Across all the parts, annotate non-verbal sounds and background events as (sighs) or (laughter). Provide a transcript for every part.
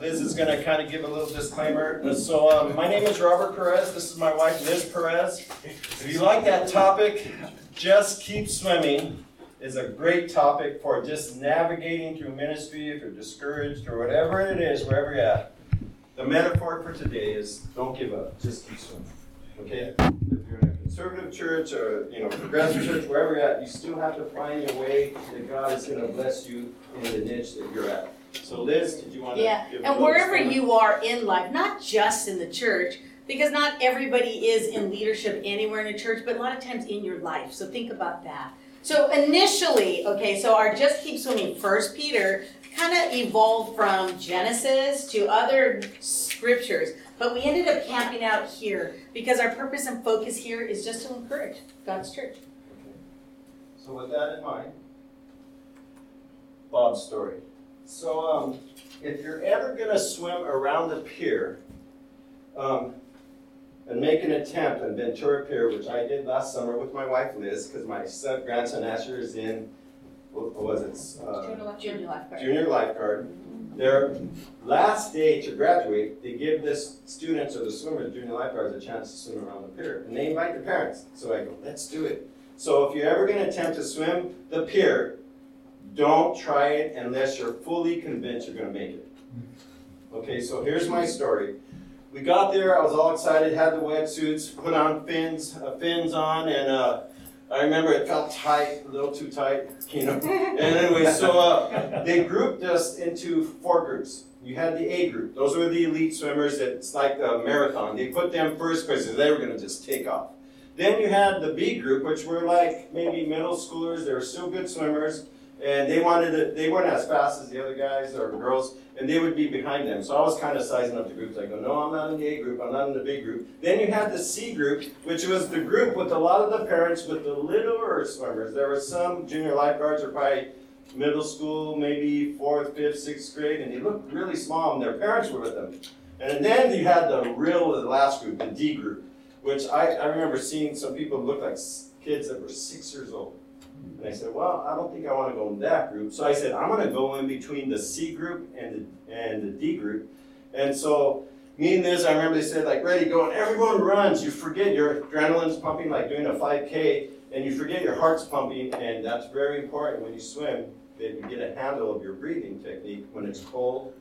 Liz is going to kind of give a little disclaimer. So, um, my name is Robert Perez. This is my wife, Liz Perez. If you like that topic, just keep swimming is a great topic for just navigating through ministry if you're discouraged or whatever it is, wherever you're at. The metaphor for today is don't give up, just keep swimming. Okay? If you're in a conservative church or you know progressive church, wherever you're at, you still have to find your way that God is going to bless you in the niche that you're at. So Liz, did you want to Yeah, and wherever you are in life, not just in the church, because not everybody is in leadership anywhere in a church, but a lot of times in your life. So think about that. So initially, okay, so our Just Keep Swimming First Peter kind of evolved from Genesis to other scriptures, but we ended up camping out here because our purpose and focus here is just to encourage God's church. So with that in mind, Bob's story. So um, if you're ever going to swim around the pier um, and make an attempt on Ventura Pier, which I did last summer with my wife Liz, because my son, grandson Asher is in, what was it? Uh, junior lifeguard. Junior lifeguard. Their last day to graduate, they give this students or the swimmers, junior lifeguards, a chance to swim around the pier, and they invite the parents. So I go, let's do it. So if you're ever going to attempt to swim the pier, don't try it unless you're fully convinced you're going to make it. Okay, so here's my story. We got there, I was all excited, had the wetsuits, put on fins, uh, fins on, and uh, I remember it felt tight, a little too tight, (laughs) you know. And anyway, so uh, they grouped us into four groups. You had the A group; those were the elite swimmers. It's like the marathon. They put them first because they were going to just take off. Then you had the B group, which were like maybe middle schoolers. They were still good swimmers and they wanted to, they weren't as fast as the other guys or girls, and they would be behind them. So I was kind of sizing up the groups. I go, oh, no, I'm not in the A group, I'm not in the B group. Then you had the C group, which was the group with a lot of the parents with the littler swimmers. There were some junior lifeguards or probably middle school, maybe fourth, fifth, sixth grade, and they looked really small, and their parents were with them. And then you had the real, the last group, the D group, which I, I remember seeing some people look like kids that were six years old. And I said, well, I don't think I want to go in that group. So I said, I'm going to go in between the C group and the, and the D group. And so me and Liz, I remember they said, like, ready, go, and everyone runs. You forget your adrenaline's pumping, like doing a 5K, and you forget your heart's pumping, and that's very important when you swim, that you get a handle of your breathing technique when it's cold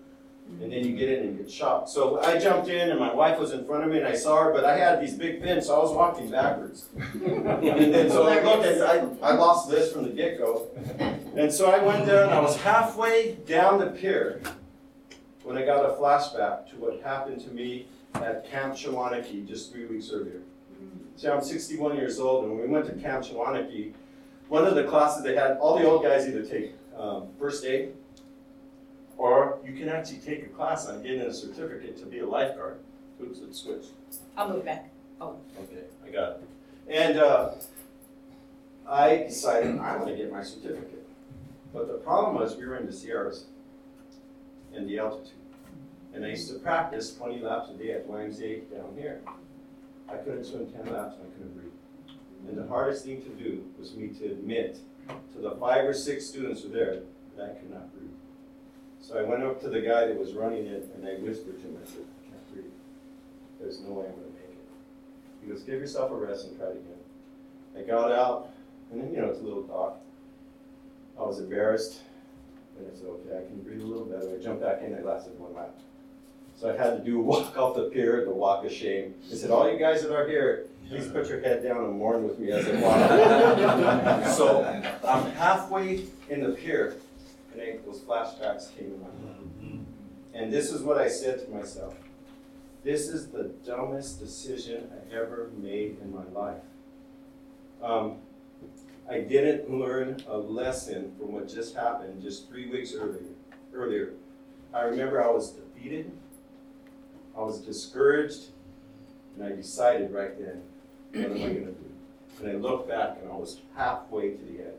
and then you get in and get shocked. So I jumped in, and my wife was in front of me, and I saw her, but I had these big fins, so I was walking backwards. (laughs) and then so I looked, and I, I lost this from the get go. And so I went down, I was halfway down the pier when I got a flashback to what happened to me at Camp Shawanaki just three weeks earlier. See, I'm 61 years old, and when we went to Camp Shawanaki, one of the classes they had, all the old guys either take um, first aid or you can actually take a class on getting a certificate to be a lifeguard. Oops, it switched. I'll move back. Oh. Okay, I got it. And uh, I decided I'm going to get my certificate. But the problem was we were in the Sierras and the altitude. And I used to practice 20 laps a day at YMCA down here. I couldn't swim 10 laps and I couldn't breathe. And the hardest thing to do was me to admit to the five or six students who were there that I could not breathe. So I went up to the guy that was running it and I whispered to him, I said, I can't breathe. There's no way I'm going to make it. He goes, give yourself a rest and try it again. I got out, and then, you know, it's a little dock. I was embarrassed, and I said, okay, I can breathe a little better. I jumped back in, I lasted one lap. So I had to do a walk (laughs) off the pier, the walk of shame. I said, all you guys that are here, please put your head down and mourn with me as I walk. (laughs) so I'm halfway in the pier, and those flashbacks came in my mind. And this is what I said to myself. This is the dumbest decision I ever made in my life. Um, I didn't learn a lesson from what just happened just three weeks earlier. Earlier, I remember I was defeated, I was discouraged, and I decided right then, what am I going to do? And I looked back, and I was halfway to the end,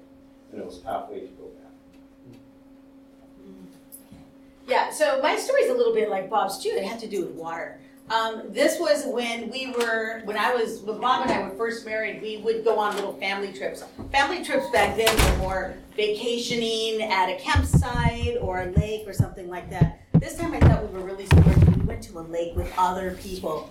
and I was halfway to go back. Yeah, so my story is a little bit like Bob's too. It had to do with water. Um, this was when we were, when I was, when Bob and I were first married, we would go on little family trips. Family trips back then were more vacationing at a campsite or a lake or something like that. This time I thought we were really supportive. We went to a lake with other people.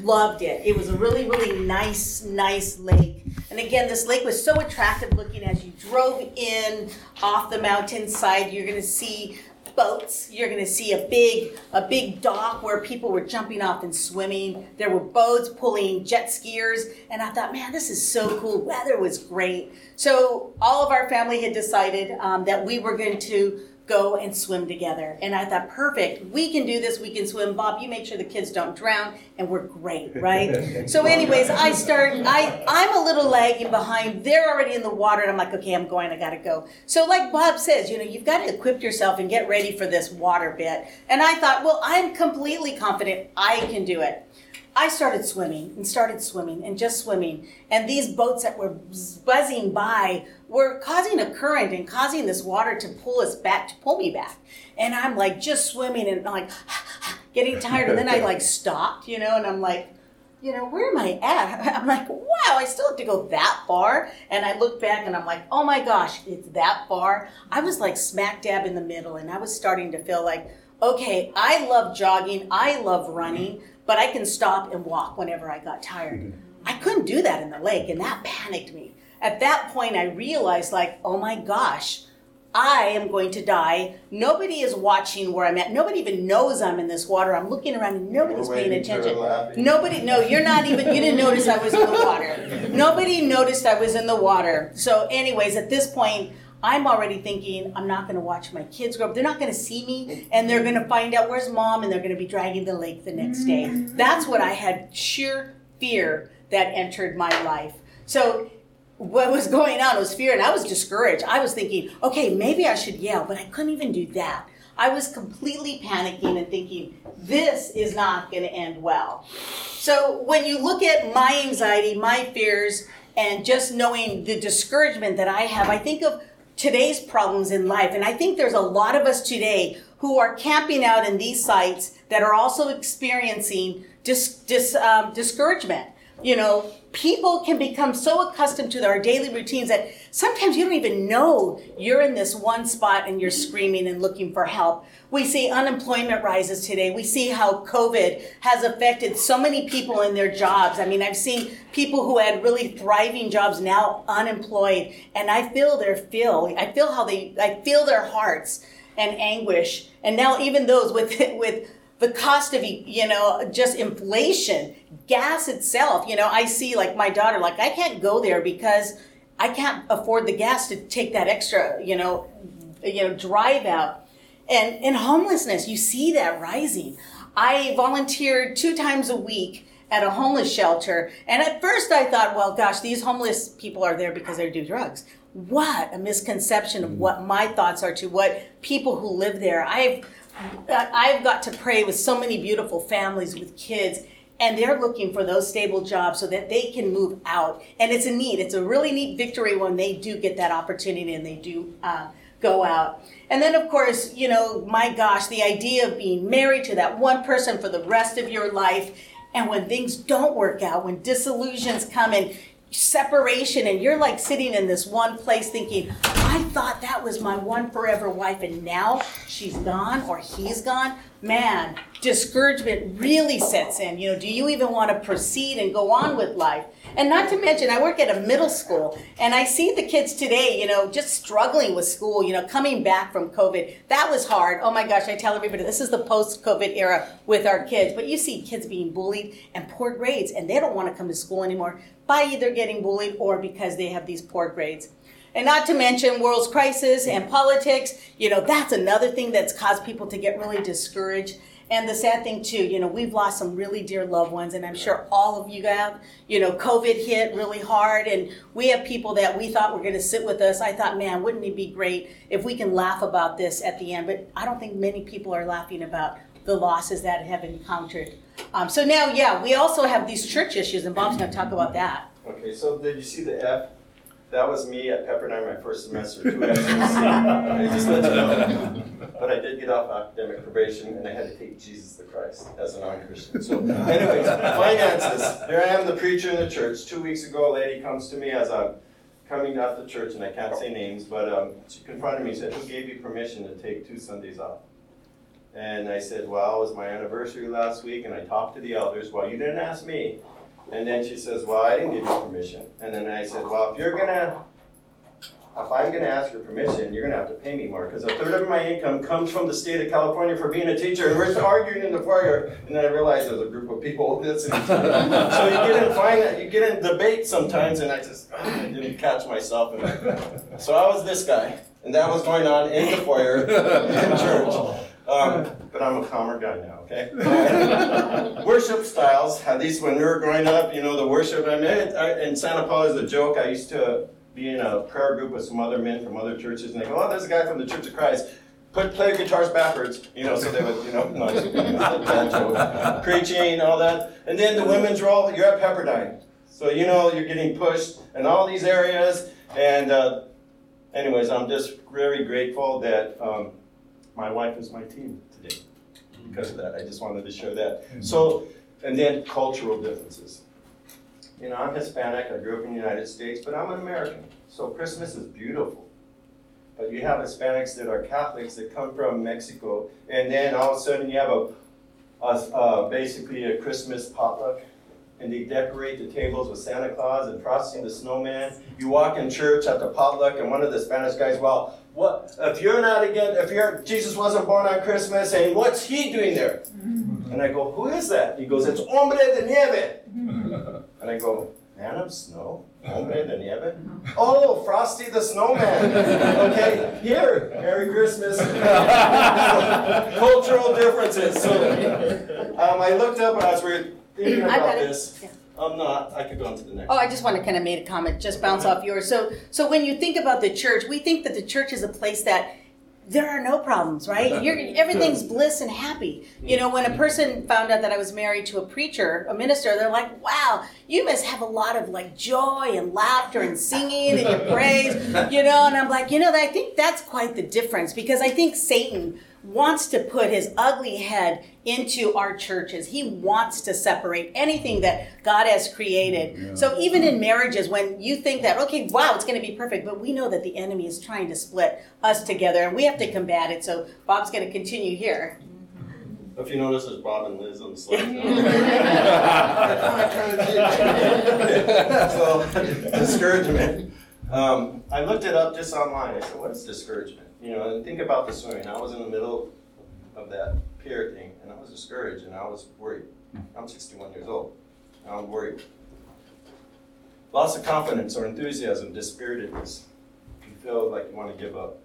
Loved it. It was a really, really nice, nice lake. And again, this lake was so attractive looking as you drove in off the mountainside. You're going to see boats. You're going to see a big a big dock where people were jumping off and swimming. There were boats pulling jet skiers, and I thought, man, this is so cool. Weather was great. So all of our family had decided um, that we were going to go and swim together. And I thought, perfect, we can do this, we can swim. Bob, you make sure the kids don't drown, and we're great, right? (laughs) so, anyways, I start, I, I'm a little lagging behind. They're already in the water, and I'm like, okay, I'm going, I gotta go. So, like Bob says, you know, you've got to equip yourself and get ready for this water bit. And I thought, well, I'm completely confident I can do it. I started swimming and started swimming and just swimming. And these boats that were buzzing by were causing a current and causing this water to pull us back, to pull me back. And I'm like just swimming and like (sighs) getting tired. And then I like (laughs) stopped, you know, and I'm like, you know, where am I at? (laughs) I'm like, wow, I still have to go that far. And I look back and I'm like, oh my gosh, it's that far. I was like smack dab in the middle and I was starting to feel like, okay, I love jogging, I love running, but I can stop and walk whenever I got tired. Mm-hmm. I couldn't do that in the lake and that panicked me at that point I realized like, oh my gosh, I am going to die. Nobody is watching where I'm at. Nobody even knows I'm in this water. I'm looking around and nobody's paying attention. Nobody, no, you're not even, you didn't notice I was in the water. Nobody noticed I was in the water. So, anyways, at this point, I'm already thinking I'm not going to watch my kids grow up. They're not going to see me and they're going to find out where's mom and they're going to be dragging the lake the next day. That's what I had sheer fear that entered my life. So what was going on was fear and I was discouraged. I was thinking, okay, maybe I should yell, but I couldn't even do that. I was completely panicking and thinking, this is not going to end well. So when you look at my anxiety, my fears, and just knowing the discouragement that I have, I think of today's problems in life. And I think there's a lot of us today who are camping out in these sites that are also experiencing dis, dis, um, discouragement. You know, people can become so accustomed to our daily routines that sometimes you don't even know you're in this one spot and you're screaming and looking for help. We see unemployment rises today. We see how COVID has affected so many people in their jobs. I mean, I've seen people who had really thriving jobs now unemployed, and I feel their feel. I feel how they, I feel their hearts and anguish. And now even those with (laughs) with the cost of you know just inflation gas itself. You know i see like my daughter like i can't go there because i can't afford the gas to take that extra you know you know drive out. And in homelessness you see that rising. I volunteered two times a week at a homeless shelter. And at first i thought well gosh these homeless people are there because they do drugs. What a misconception of mm-hmm. what my thoughts are to what people who live there. I've I've got to pray with so many beautiful families with kids, and they're looking for those stable jobs so that they can move out. And it's a neat, it's a really neat victory when they do get that opportunity and they do uh, go out. And then, of course, you know, my gosh, the idea of being married to that one person for the rest of your life. And when things don't work out, when disillusions come and separation and you're like sitting in this one place thinking i thought that was my one forever wife and now she's gone or he's gone man discouragement really sets in. You know do you even want to proceed and go on with life? And not to mention i work at a middle school and i see the kids today you know just struggling with school you know coming back from covid. That was hard. Oh my gosh i tell everybody this is the post covid era with our kids. But you see kids being bullied and poor grades and they don't want to come to school anymore by either getting bullied or because they have these poor grades and not to mention world's crisis and politics, you know, that's another thing that's caused people to get really discouraged. And the sad thing too, you know, we've lost some really dear loved ones, and I'm sure all of you have. You know, COVID hit really hard, and we have people that we thought were going to sit with us. I thought, man, wouldn't it be great if we can laugh about this at the end? But I don't think many people are laughing about the losses that have encountered. Um, so now, yeah, we also have these church issues, and Bob's going to talk about that. Okay, so did you see the F that was me at Pepperdine my first semester, I just let you know. But I did get off academic probation and I had to take Jesus the Christ as a non-Christian. So anyways, finances. Here I am, the preacher in the church. Two weeks ago, a lady comes to me as I'm coming out of the church, and I can't say names, but um, she confronted me and said, who gave you permission to take two Sundays off? And I said, well, it was my anniversary last week, and I talked to the elders. Well, you didn't ask me. And then she says, well, I didn't give you permission. And then I said, well, if you're gonna, if I'm gonna ask for permission, you're gonna have to pay me more, because a third of my income comes from the state of California for being a teacher, and we're arguing in the foyer. And then I realized there's a group of people listening. (laughs) so you get in find you get in debate sometimes, and I just ah, I didn't catch myself. So I was this guy, and that was going on in the foyer in church. Um, but I'm a calmer guy now, okay? (laughs) worship styles, at least when we were growing up, you know, the worship, I mean, I, in Santa Paula is a joke. I used to be in a prayer group with some other men from other churches, and they go, oh, there's a guy from the Church of Christ. Put play guitars backwards, you know, so they would, you know, (laughs) not preaching, all that. And then the women's role, you're at Pepperdine. So, you know, you're getting pushed in all these areas. And, uh, anyways, I'm just very grateful that um, my wife is my team today because of that. I just wanted to show that. So, and then cultural differences. You know, I'm Hispanic, I grew up in the United States, but I'm an American. So Christmas is beautiful. But you have Hispanics that are Catholics that come from Mexico, and then all of a sudden you have a, a uh, basically a Christmas potluck and they decorate the tables with Santa Claus and frosting the snowman. You walk in church at the potluck, and one of the Spanish guys, well, what if you're not again? If you're Jesus wasn't born on Christmas, and what's he doing there? Mm-hmm. And I go, who is that? He goes, it's Hombre de Nieve. Mm-hmm. And I go, man of snow, Hombre de Nieve. Mm-hmm. Oh, Frosty the Snowman. Okay, here, Merry Christmas. (laughs) Cultural differences. So um, I looked up and I was really thinking about this. Yeah. I'm not. I could go on to the next. Oh, I just want to kind of make a comment, just bounce off yours. So, so when you think about the church, we think that the church is a place that there are no problems, right? (laughs) You're, everything's bliss and happy. You know, when a mm-hmm. person found out that I was married to a preacher, a minister, they're like, "Wow, you must have a lot of like joy and laughter and singing and your praise," (laughs) you know. And I'm like, you know, I think that's quite the difference because I think Satan wants to put his ugly head into our churches. He wants to separate anything that God has created. So even in marriages, when you think that, okay, wow, it's going to be perfect, but we know that the enemy is trying to split us together and we have to combat it. So Bob's going to continue here. If you notice, there's Bob and Liz on the (laughs) slide. (laughs) so, discouragement. Um, I looked it up just online. I said, what is discouragement? You know, and think about the swimming. I was in the middle of that pier thing, and I was discouraged, and I was worried. I'm 61 years old, and I'm worried. Loss of confidence or enthusiasm, dispiritedness. You feel like you want to give up.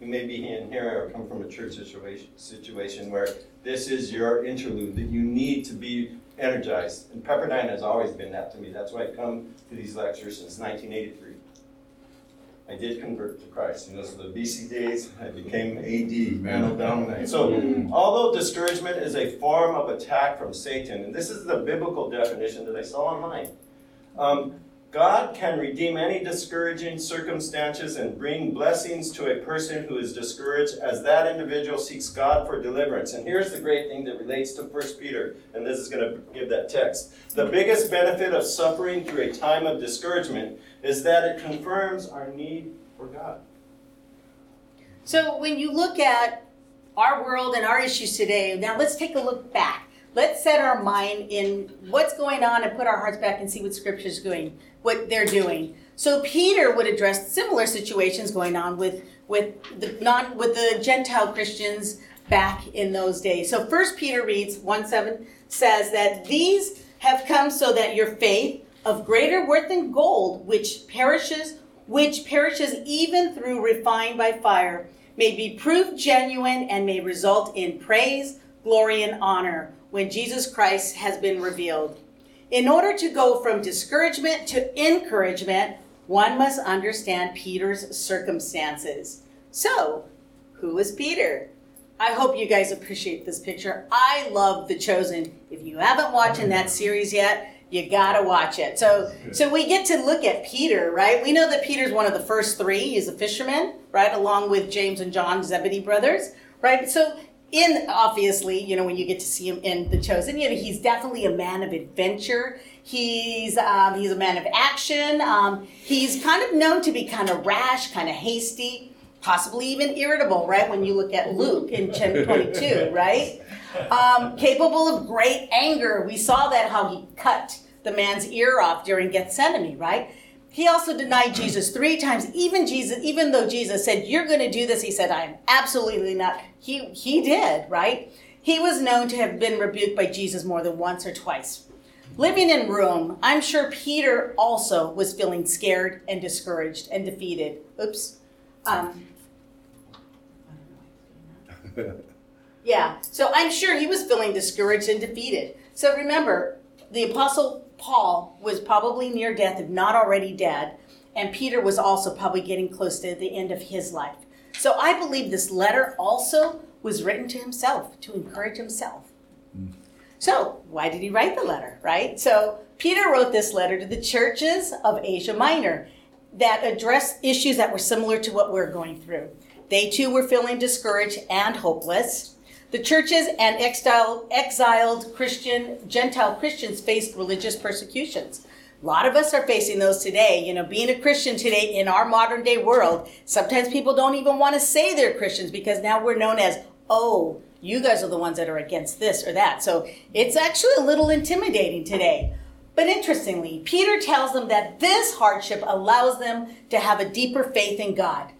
You may be in here or come from a church situation, situation where this is your interlude that you need to be energized. And Pepperdine has always been that to me. That's why I've come to these lectures since 1983. I did convert to Christ. You know, so the BC days, I became AD, Anno Domini. So, although discouragement is a form of attack from Satan, and this is the biblical definition that I saw online, um, God can redeem any discouraging circumstances and bring blessings to a person who is discouraged as that individual seeks God for deliverance. And here's the great thing that relates to 1 Peter, and this is going to give that text. The biggest benefit of suffering through a time of discouragement is that it confirms our need for God. So when you look at our world and our issues today, now let's take a look back. Let's set our mind in what's going on and put our hearts back and see what Scripture is doing, what they're doing. So Peter would address similar situations going on with with the non with the Gentile Christians back in those days. So First Peter reads one seven says that these have come so that your faith of greater worth than gold, which perishes, which perishes even through refined by fire, may be proved genuine and may result in praise, glory, and honor when Jesus Christ has been revealed. In order to go from discouragement to encouragement, one must understand Peter's circumstances. So, who is Peter? I hope you guys appreciate this picture. I love The Chosen. If you haven't watched in that series yet, you gotta watch it. So, so we get to look at Peter, right? We know that Peter's one of the first three. He's a fisherman, right, along with James and John, Zebedee brothers, right? So, in obviously, you know, when you get to see him in The Chosen, you know, he's definitely a man of adventure. He's um, he's a man of action. Um, he's kind of known to be kind of rash, kind of hasty. possibly even irritable, right? When you look at Luke in chapter (laughs) 22, right? Um, capable of great anger. We saw that how he cut the man's ear off during Gethsemane, right? He also denied Jesus three times. Even Jesus, even though Jesus said, "You're going to do this," he said, "I am absolutely not." He he did, right? He was known to have been rebuked by Jesus more than once or twice. Living in Rome, I'm sure Peter also was feeling scared and discouraged and defeated. Oops. Um, (laughs) yeah, so I'm sure he was feeling discouraged and defeated. So remember, the Apostle Paul was probably near death, if not already dead, and Peter was also probably getting close to the end of his life. So I believe this letter also was written to himself to encourage himself. So, why did he write the letter, right? So, Peter wrote this letter to the churches of Asia Minor that addressed issues that were similar to what we're going through. They too were feeling discouraged and hopeless. The churches and exiled, exiled Christian, Gentile Christians faced religious persecutions. A lot of us are facing those today. You know, being a Christian today in our modern day world, sometimes people don't even want to say they're Christians because now we're known as, oh, you guys are the ones that are against this or that. So it's actually a little intimidating today. But interestingly, Peter tells them that this hardship allows them to have a deeper faith in God.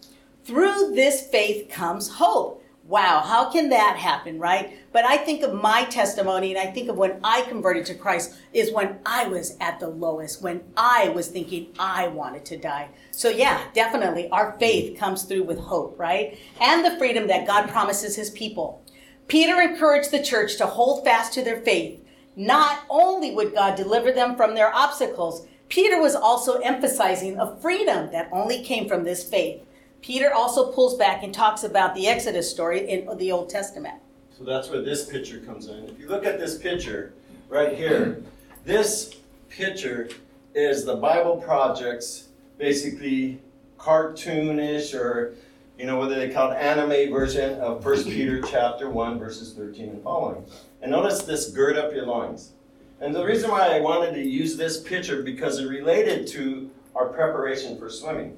Through this faith comes hope wow, how can that happen, right? But I think of my testimony and I think of when I converted to Christ is when I was at the lowest, when I was thinking I wanted to die. So, yeah, definitely our faith comes through with hope, right? And the freedom that God promises his people. Peter encouraged the church to hold fast to their faith. Not only would God deliver them from their obstacles, Peter was also emphasizing a freedom that only came from this faith. Peter also pulls back and talks about the Exodus story in the Old Testament. So that's where this picture comes in. If you look at this picture right here, this picture is the Bible Project's basically cartoonish or you know whether they call it anime version of 1 Peter chapter 1 verses 13 and following. And notice this gird up your loins. And the reason why I wanted to use this picture because it related to our preparation for swimming.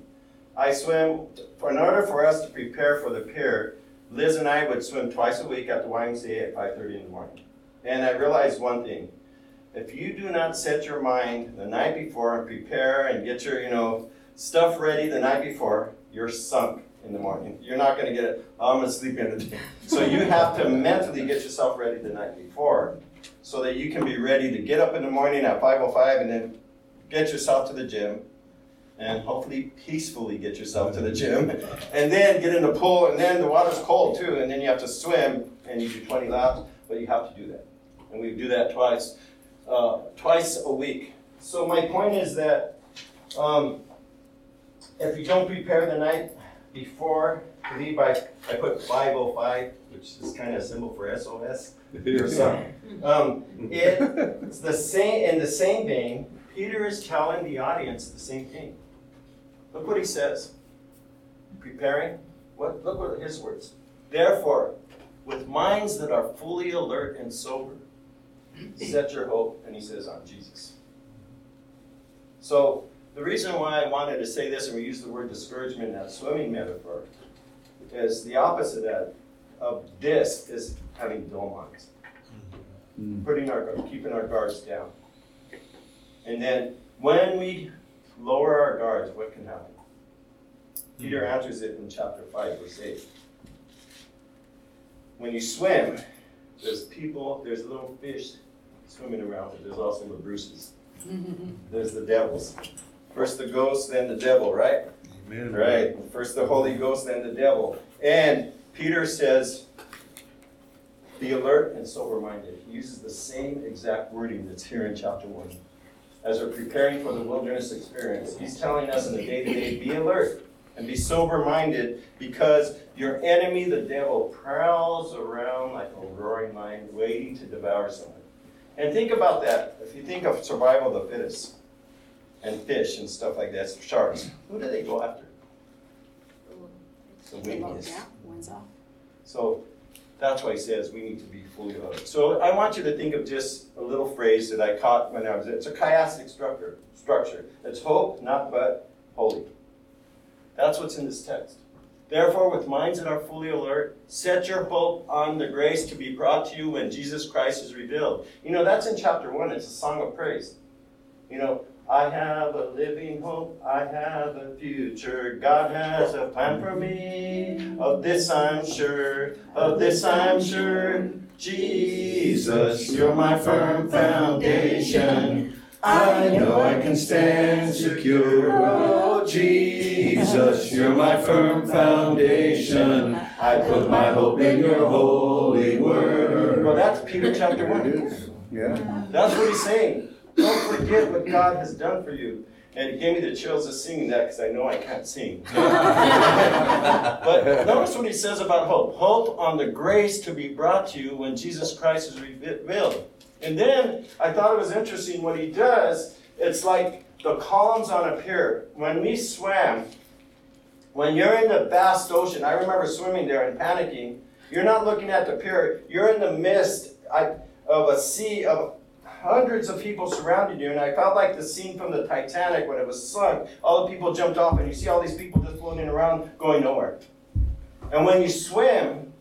I swim, in order for us to prepare for the pier, Liz and I would swim twice a week at the YMCA at 5.30 in the morning. And I realized one thing. If you do not set your mind the night before and prepare and get your, you know, stuff ready the night before, you're sunk in the morning. You're not going to get it, oh, I'm going to sleep in the day. So you have to mentally get yourself ready the night before so that you can be ready to get up in the morning at 5.05 and then get yourself to the gym, and hopefully peacefully get yourself to the gym. And then get in the pool and then the water's cold too and then you have to swim and you do 20 laps but you have to do that. And we do that twice uh, twice a week. So my point is that um, if you don't prepare the night before to leave by i put 505 which is kind of a symbol for sos or something um, it, it's the same in the same vein peter is telling the audience the same thing Look what he says. Preparing. What, look what his words. Therefore, with minds that are fully alert and sober, set your hope, and he says, on Jesus. So, the reason why I wanted to say this, and we use the word discouragement in that swimming metaphor, is the opposite of, of this is having dull minds. Mm-hmm. Putting our, keeping our guards down. And then when we lower our guards, what can happen? Peter hmm. answers it in chapter 5, verse 8. When you swim, there's people, there's little fish swimming around, but there's also the bruises. (laughs) there's the devils. First the ghost, then the devil, right? Amen. Right. First the Holy Ghost, then the devil. And Peter says, be alert and sober minded. He uses the same exact wording that's here in chapter 1 as we're preparing for the wilderness experience. He's telling us in the day to day be alert and be sober minded because your enemy, the devil, prowls around like a roaring lion waiting to devour someone. And think about that. If you think of survival of the fittest and fish and stuff like that, sharks, who do they go after? The weakest. So that's why he says we need to be fully alert. So I want you to think of just a little phrase that I caught when I was, it's a chiastic structure. Structure. It's hope, not but, holy. That's what's in this text. Therefore, with minds that are fully alert, set your hope on the grace to be brought to you when Jesus Christ is revealed. You know, that's in chapter 1. It's a song of praise. You know, I have a living hope, I have a future. God has a plan for me. Of this I'm sure, of this I'm sure. Jesus, you're my firm foundation. I know I can stand secure. Oh, Jesus, you're my firm foundation. I put my hope in your holy word. Well, that's Peter chapter 1. Yeah. That's what he's saying. Don't forget what God has done for you. And it gave me the chills of singing that because I know I can't sing. (laughs) but notice what he says about hope hope on the grace to be brought to you when Jesus Christ is revealed. And then I thought it was interesting what he does. It's like the columns on a pier. When we swam, when you're in the vast ocean, I remember swimming there and panicking. You're not looking at the pier, you're in the midst of a sea of hundreds of people surrounding you, and I felt like the scene from the Titanic when it was sunk. All the people jumped off, and you see all these people just floating around going nowhere. And when you swim,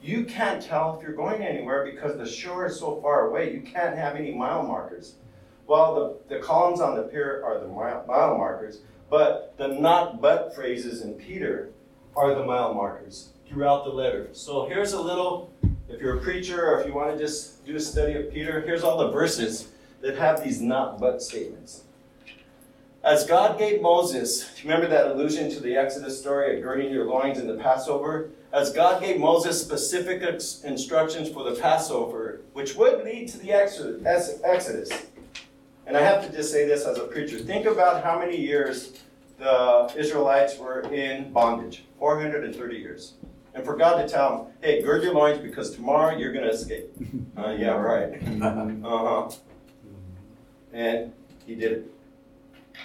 you can't tell if you're going anywhere because the shore is so far away. You can't have any mile markers. Well, the, the columns on the pier are the mile, mile markers, but the not but phrases in Peter are the mile markers throughout the letter. So here's a little if you're a preacher or if you want to just do a study of Peter, here's all the verses that have these not but statements. As God gave Moses, remember that allusion to the Exodus story of girding your loins in the Passover? As God gave Moses specific instructions for the Passover, which would lead to the Exodus. And I have to just say this as a preacher. Think about how many years the Israelites were in bondage 430 years and for God to tell him, hey, gird your loins because tomorrow you're going to escape. (laughs) Uh, yeah, right. (laughs) Uh huh. And he did it.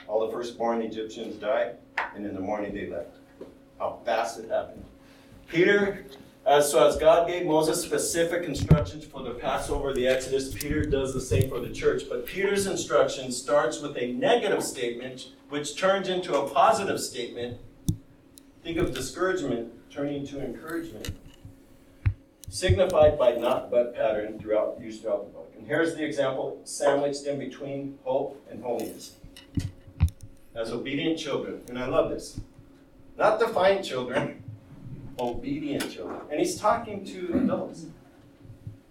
All the firstborn Egyptians died, and in the morning they left. How fast it happened. Peter, uh, so as God gave Moses specific instructions for the Passover, the Exodus, Peter does the same for the church. But Peter's instruction starts with a negative statement, which turns into a positive statement. Think of discouragement turning to encouragement, signified by not but pattern throughout used throughout the book. And here's the example sandwiched in between hope and holiness. As obedient children, and I love this. Not defiant children, obedient children. And he's talking to adults.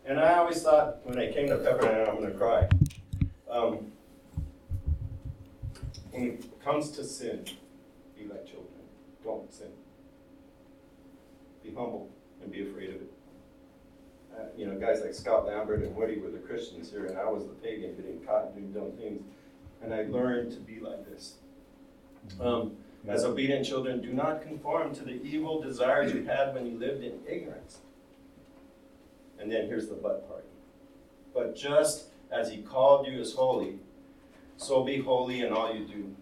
And I always thought when I came to Pepperdine, I'm going to cry. Um, when it comes to sin, be like children. Don't sin be humble and be afraid of it. Uh, you know, guys like Scott Lambert and Woody were the Christians here, and I was the pagan getting caught doing dumb things. And I learned to be like this. Um, as obedient children, do not conform to the evil desires you had when you lived in ignorance. And then here's the but part. But just as he called you as holy, so be holy in all you do.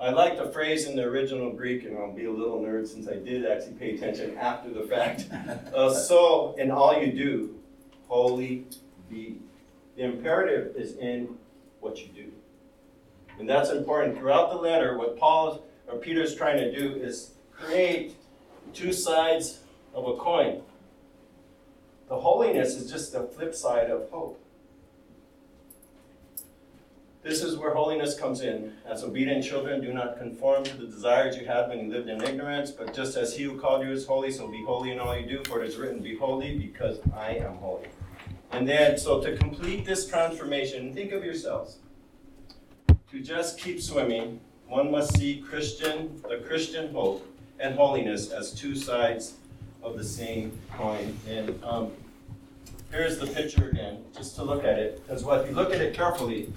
I like the phrase in the original Greek, and I'll be a little nerd since I did actually pay attention after the fact. Uh, (laughs) so, in all you do, holy be. The imperative is in what you do. And that's important. Throughout the letter, what Paul or Peter is trying to do is create two sides of a coin. The holiness is just the flip side of hope. This is where holiness comes in. As obedient children, do not conform to the desires you had when you lived in ignorance, but just as he who called you is holy, so be holy in all you do, for it is written, Be holy, because I am holy. And then, so to complete this transformation, think of yourselves. To just keep swimming, one must see Christian, the Christian hope and holiness as two sides of the same coin. And um, here's the picture again, just to look at it, because if you look at it carefully,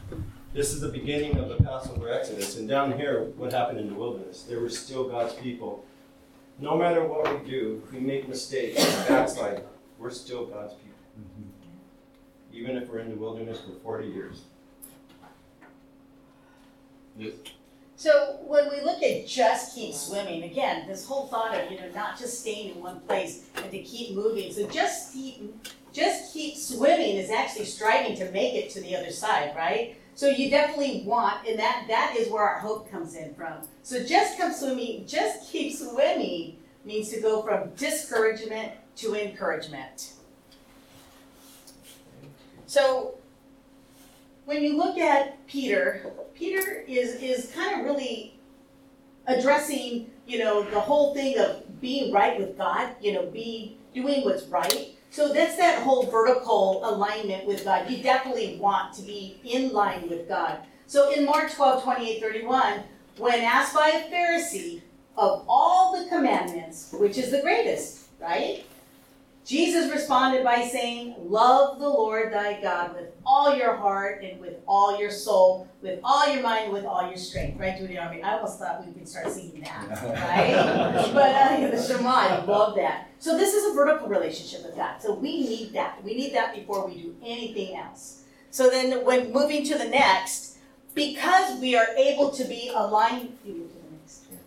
this is the beginning of the Passover Exodus. And down here, what happened in the wilderness? There were still God's people. No matter what we do, if we make mistakes, backslide, we're still God's people. Mm-hmm. Even if we're in the wilderness for 40 years. Yes. So when we look at just keep swimming, again, this whole thought of you know not just staying in one place and to keep moving. So just keep just keep swimming is actually striving to make it to the other side, right? So you definitely want, and that that is where our hope comes in from. So just come swimming, just keep swimming means to go from discouragement to encouragement. So when you look at Peter, Peter is is kind of really addressing, you know, the whole thing of being right with God, you know, be doing what's right. So that's that whole vertical alignment with God. You definitely want to be in line with God. So in Mark 12, 28, 31, when asked by a Pharisee of all the commandments, which is the greatest, right? Jesus responded by saying, Love the Lord thy God with all your heart and with all your soul, with all your mind, with all your strength. Right, Deuteronomy? I almost thought we could start singing that, (laughs) right? but uh, the Shema, I love that. So this is a vertical relationship with God. So we need that. We need that before we do anything else. So then when moving to the next, because we are able to be aligned,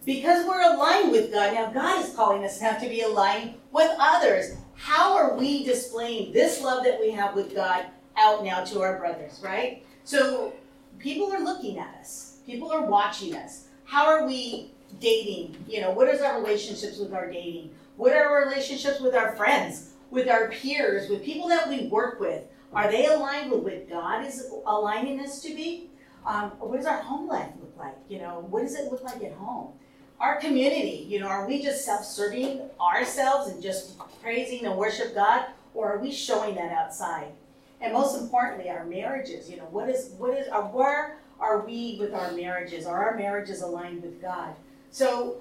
because we're aligned with God, now God is calling us now to be aligned with others how are we displaying this love that we have with God out now to our brothers, right? So people are looking at us, people are watching us. How are we dating? You know, what is our relationships with our dating? What are our relationships with our friends, with our peers, with people that we work with? Are they aligned with what God is aligning us to be? Um, what does our home life look like? You know, what does it look like at home? Our community, you know, are we just self-serving ourselves and just praising and worship God, or are we showing that outside? And most importantly, our marriages, you know, what is what is uh, where are we with our marriages? Are our marriages aligned with God? So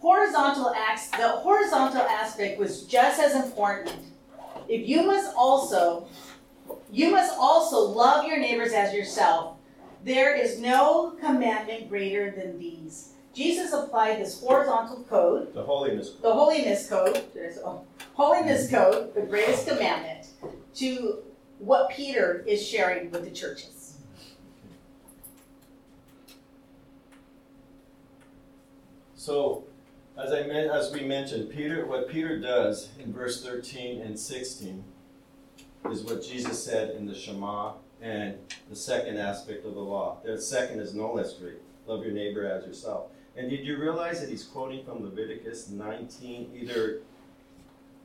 horizontal acts, the horizontal aspect was just as important. If you must also, you must also love your neighbors as yourself. There is no commandment greater than these. Jesus applied this horizontal code, The holiness. code. the holiness code, there's a holiness code, the greatest commandment, to what Peter is sharing with the churches. So, as I meant, as we mentioned, Peter, what Peter does in verse 13 and 16 is what Jesus said in the Shema and the second aspect of the law. The second is no less great. Love your neighbor as yourself. And did you realize that he's quoting from Leviticus 19, either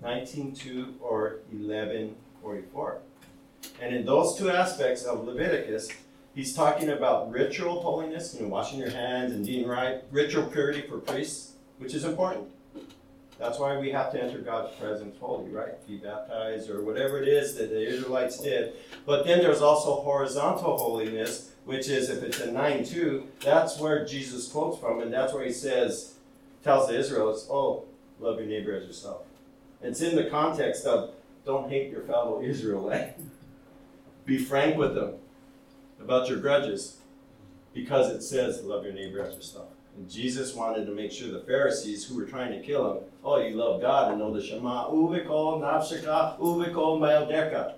19.2 or 11.44? And in those two aspects of Leviticus, he's talking about ritual holiness, you know, washing your hands and being right, ritual purity for priests, which is important. That's why we have to enter God's presence holy, right? Be baptized or whatever it is that the Israelites did. But then there's also horizontal holiness, which is if it's a 9 2, that's where Jesus quotes from, and that's where he says, tells the Israelites, oh, love your neighbor as yourself. It's in the context of don't hate your fellow (laughs) Israelite. Be frank with them about your grudges because it says love your neighbor as yourself. And Jesus wanted to make sure the Pharisees who were trying to kill him, oh, you love God and know the Shema, uviko nafshika, uviko meldeka.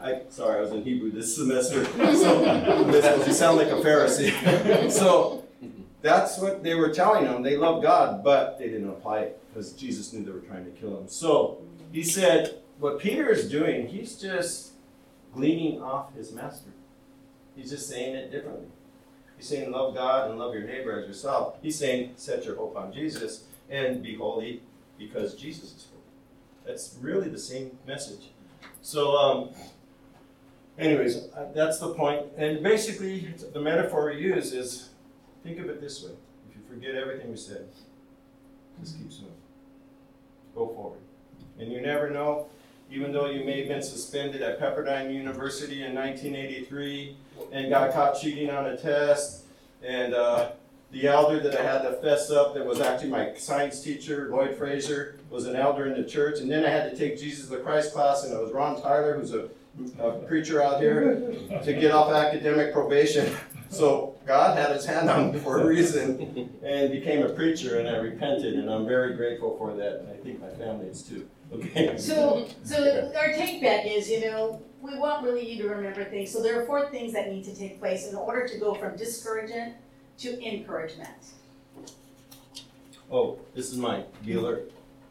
I, sorry, I was in Hebrew this semester, so you sound like a Pharisee. (laughs) so that's what they were telling them. They love God, but they didn't apply it because Jesus knew they were trying to kill him. So he said, what Peter is doing, he's just gleaning off his master. He's just saying it differently. He's saying, love God and love your neighbor as yourself. He's saying, set your hope on Jesus and be holy because Jesus is holy. That's really the same message. So, um, anyways, uh, that's the point. And basically, the metaphor we use is think of it this way. If you forget everything we said, just keep swimming. Go forward. And you never know, even though you may have been suspended at Pepperdine University in 1983 and got caught cheating on a test and uh, the elder that I had to fess up, that was actually my science teacher, Lloyd Fraser, was an elder in the church. And then I had to take Jesus the Christ class, and it was Ron Tyler, who's a, a preacher out here, to get off academic probation. So God had his hand on me for a reason and became a preacher, and I repented, and I'm very grateful for that. And I think my family is too. Okay. (laughs) So, so our take back is, you know, we want really you to remember things. So there are four things that need to take place in order to go from discouragement to encouragement. Oh, this is my dealer.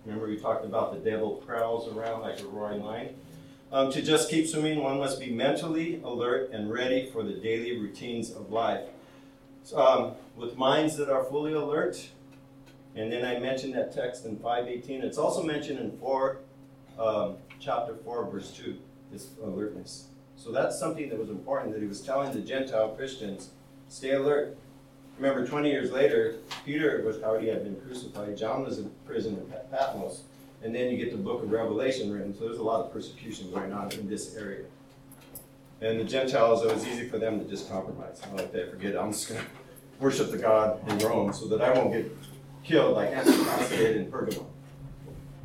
Remember we talked about the devil prowls around like a roaring lion? Um, to just keep swimming, one must be mentally alert and ready for the daily routines of life. So, um, with minds that are fully alert, and then I mentioned that text in 518. It's also mentioned in 4, um, chapter 4, verse 2, this alertness. So that's something that was important that he was telling the Gentile Christians stay alert. Remember, 20 years later, Peter was already had been crucified, John was in prison in Patmos. And then you get the book of Revelation written, so there's a lot of persecution going on in this area. And the Gentiles, it was easy for them to just compromise. Like, they forget it. I'm just going to worship the God in Rome so that I won't get killed like Antipas did in Pergamum.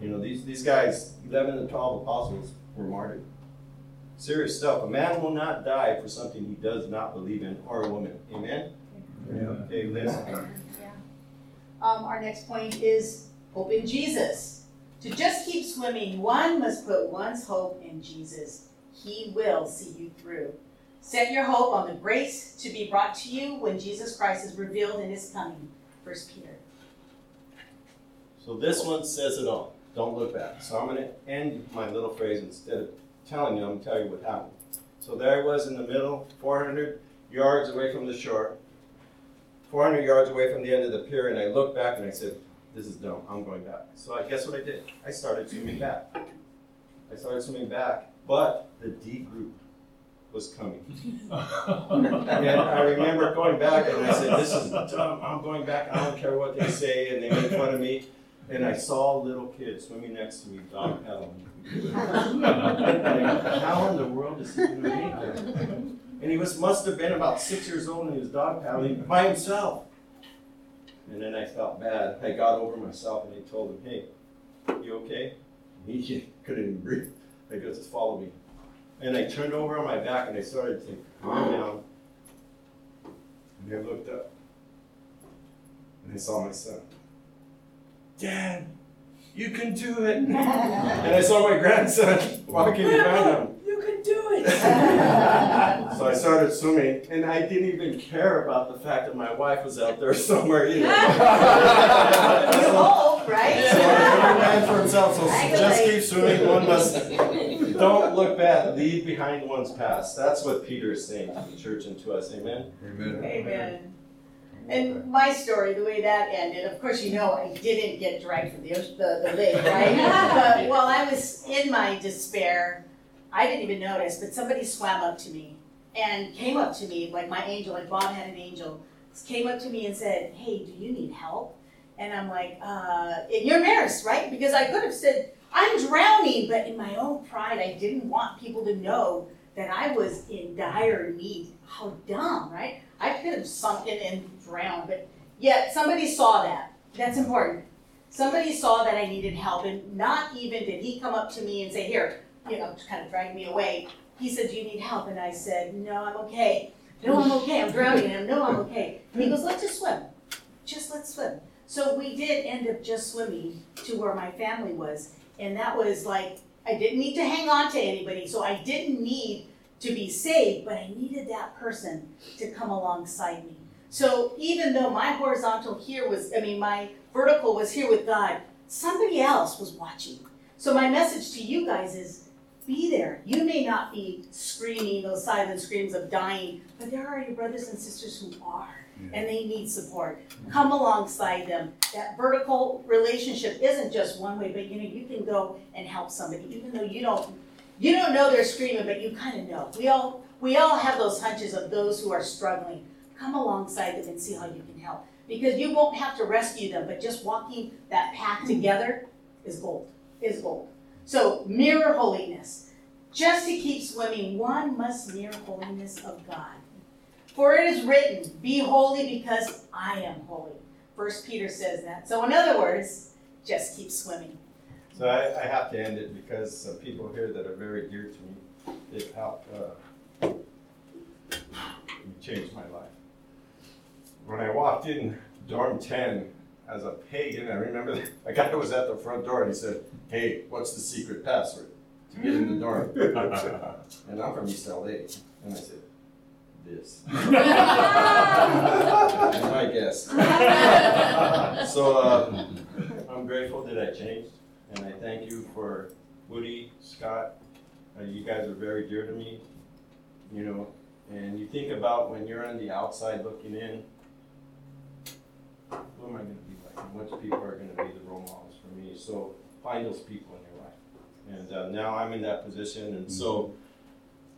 You know, these, these guys, 11 and 12 apostles, were martyred. Serious stuff. A man will not die for something he does not believe in, or a woman. Amen? Yeah. Okay, Liz. Yeah. Um, our next point is hope in Jesus. To just keep swimming, one must put one's hope in Jesus. He will see you through. Set your hope on the grace to be brought to you when Jesus Christ is revealed in his coming. First Peter. So this one says it all. Don't look back. So I'm going to end my little phrase instead of telling you, I'm going to tell you what happened. So there I was in the middle, 400 yards away from the shore, 400 yards away from the end of the pier, and I looked back and I said, this is dumb. I'm going back. So I guess what I did? I started swimming back. I started swimming back, but the D group was coming. (laughs) and I remember going back and I said, This is dumb. I'm going back. I don't care what they say. And they made fun of me. And I saw a little kid swimming next to me, dog paddling. (laughs) How in the world is he going to make that? And he was must have been about six years old and he was dog paddling by himself. And then I felt bad. I got over myself and I told him, hey, you okay? And he (laughs) couldn't even breathe. I go, just follow me. And I turned over on my back and I started to calm down. And I looked up. And I saw my son. Dad, you can do it. and I saw my grandson walking behind him You can do it. so I started swimming, and I didn't even care about the fact that my wife was out there (laughs) somewhere either. (laughs) you hope, right? So every man for himself. So just keep swimming. One must don't look back. Leave behind one's past. That's what Peter is saying to the church and to us. Amen. Amen. Amen. And my story, the way that ended, of course, you know, I didn't get dragged from the the, the lake, right? (laughs) but while I was in my despair, I didn't even notice, but somebody swam up to me and came up to me, like my angel, like Bob had an angel, came up to me and said, Hey, do you need help? And I'm like, uh, you're embarrassed, right? Because I could have said, I'm drowning, but in my own pride, I didn't want people to know that I was in dire need. How dumb, right? I could have sunk in and drowned, but yet somebody saw that. That's important. Somebody saw that I needed help, and not even did he come up to me and say, Here, you know, to kind of drag me away. He said, Do you need help? And I said, No, I'm okay. No, I'm okay. I'm drowning. And no, I'm okay. And he goes, Let's just swim. Just let's swim. So we did end up just swimming to where my family was. And that was like, I didn't need to hang on to anybody. So I didn't need to be saved, but I needed that person to come alongside me. So even though my horizontal here was, I mean, my vertical was here with God, somebody else was watching. So my message to you guys is be there. You may not be screaming those silent screams of dying, but there are your brothers and sisters who are, yeah. and they need support. Come alongside them. That vertical relationship isn't just one way, but you know you can go and help somebody, even though you don't you don't know they're screaming, but you kind of know. We all we all have those hunches of those who are struggling. Come alongside them and see how you can help, because you won't have to rescue them, but just walking that path together is gold. Is gold. So mirror holiness. Just to keep swimming, one must mirror holiness of God. For it is written, Be holy because I am holy. First Peter says that. So in other words, just keep swimming. So I, I have to end it because uh, people here that are very dear to me, they've helped uh, change my life. When I walked in dorm 10, as a pagan, I remember (laughs) a guy was at the front door and he said, Hey, what's the secret password to get in the dorm? (laughs) and I'm from East LA. And I said, This. (laughs) my guess. so uh, I'm grateful that I changed. And I thank you for Woody, Scott, Uh, you guys are very dear to me, you know, and you think about when you're on the outside looking in, who am I gonna be like? And which people are gonna be the role models for me? So find those people in your life. And uh, now I'm in that position, and so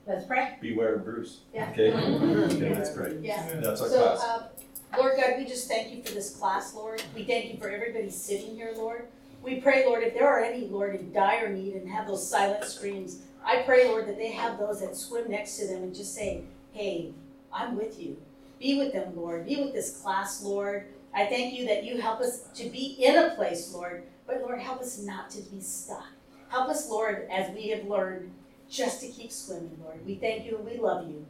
Let's pray. beware of Bruce. Yeah. Okay. (laughs) Okay, let's pray. Yeah. That's our So, class. uh, Lord God, we just thank you for this class, Lord. We thank you for everybody sitting here, Lord. We pray, Lord, if there are any, Lord, in dire need and have those silent screams, I pray, Lord, that they have those that swim next to them and just say, hey, I'm with you. Be with them, Lord. Be with this class, Lord. I thank you that you help us to be in a place, Lord, but Lord, help us not to be stuck. Help us, Lord, as we have learned, just to keep swimming, Lord. We thank you and we love you.